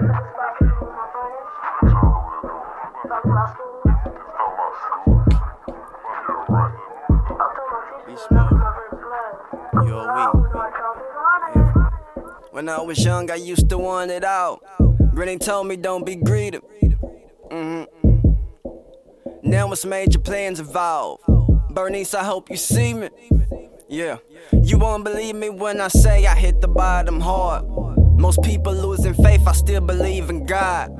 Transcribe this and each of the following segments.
When I was young, I used to want it all. Granny told me don't be greedy. Mm-hmm. Now it's major plans involved. Bernice, I hope you see me. Yeah, you won't believe me when I say I hit the bottom hard. Most people losing faith, I still believe in God.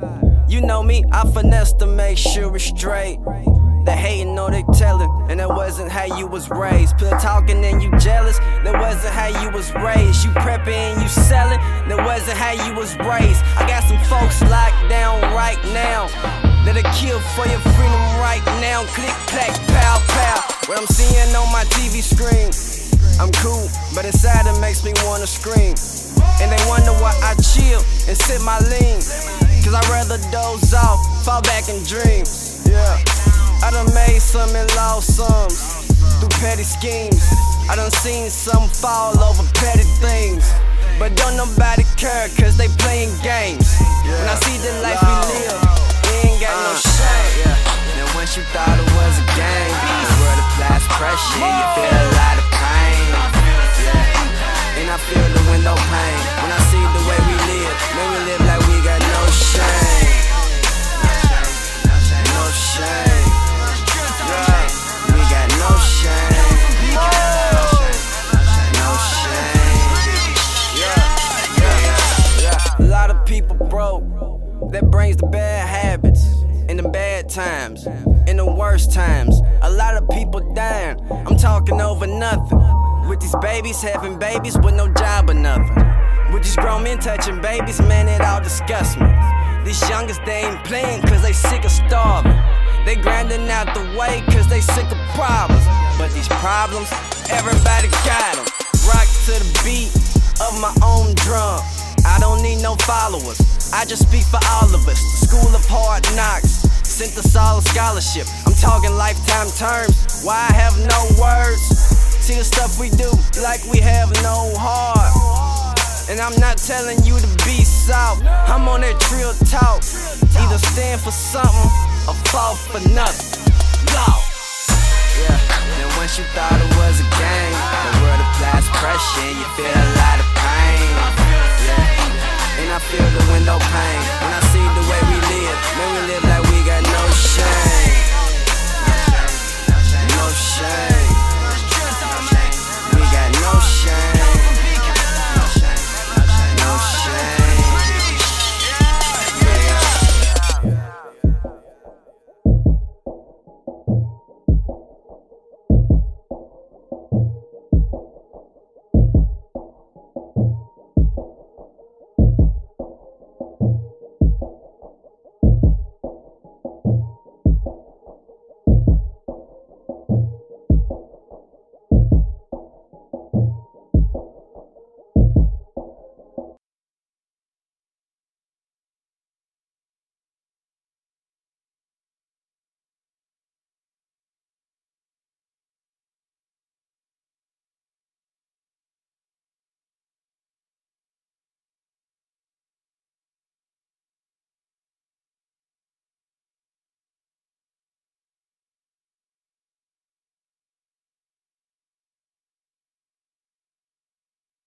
You know me, I finesse to make sure it's straight. They hating, no, they telling, and that wasn't how you was raised. People talking and you jealous, that wasn't how you was raised. You prepping and you selling, that wasn't how you was raised. I got some folks locked down right now. That'll kill for your freedom right now. Click, clack, pow, pow. What I'm seeing on my TV screen. I'm cool, but inside it makes me wanna scream. And they wonder why I chill and sip my lean. Cause I'd rather doze off, fall back and dream. Yeah. I done made some and lost some through petty schemes. I done seen some fall over petty things. But don't nobody care cause they playing games. When I see the life we live, we ain't got no uh, shame. Now once you thought it was a game, the world applies pressure, you feel that brings the bad habits in the bad times, in the worst times. A lot of people dying. I'm talking over nothing. With these babies having babies with no job or nothing. With these grown men touching babies, man, it all disgusts me. These youngest, they ain't playing cause they sick of starving. They grinding out the way cause they sick of problems. But these problems, everybody got them. Rock to the beat of my own drum. Followers. I just speak for all of us. School of hard knocks sent us all a scholarship. I'm talking lifetime terms. Why I have no words? See the stuff we do like we have no heart. And I'm not telling you to be soft. I'm on that trill talk. Either stand for something or fall for nothing. Yeah. Then once you thought it was a game, the world applies pressure and you feel a lot of pain. Window pane when I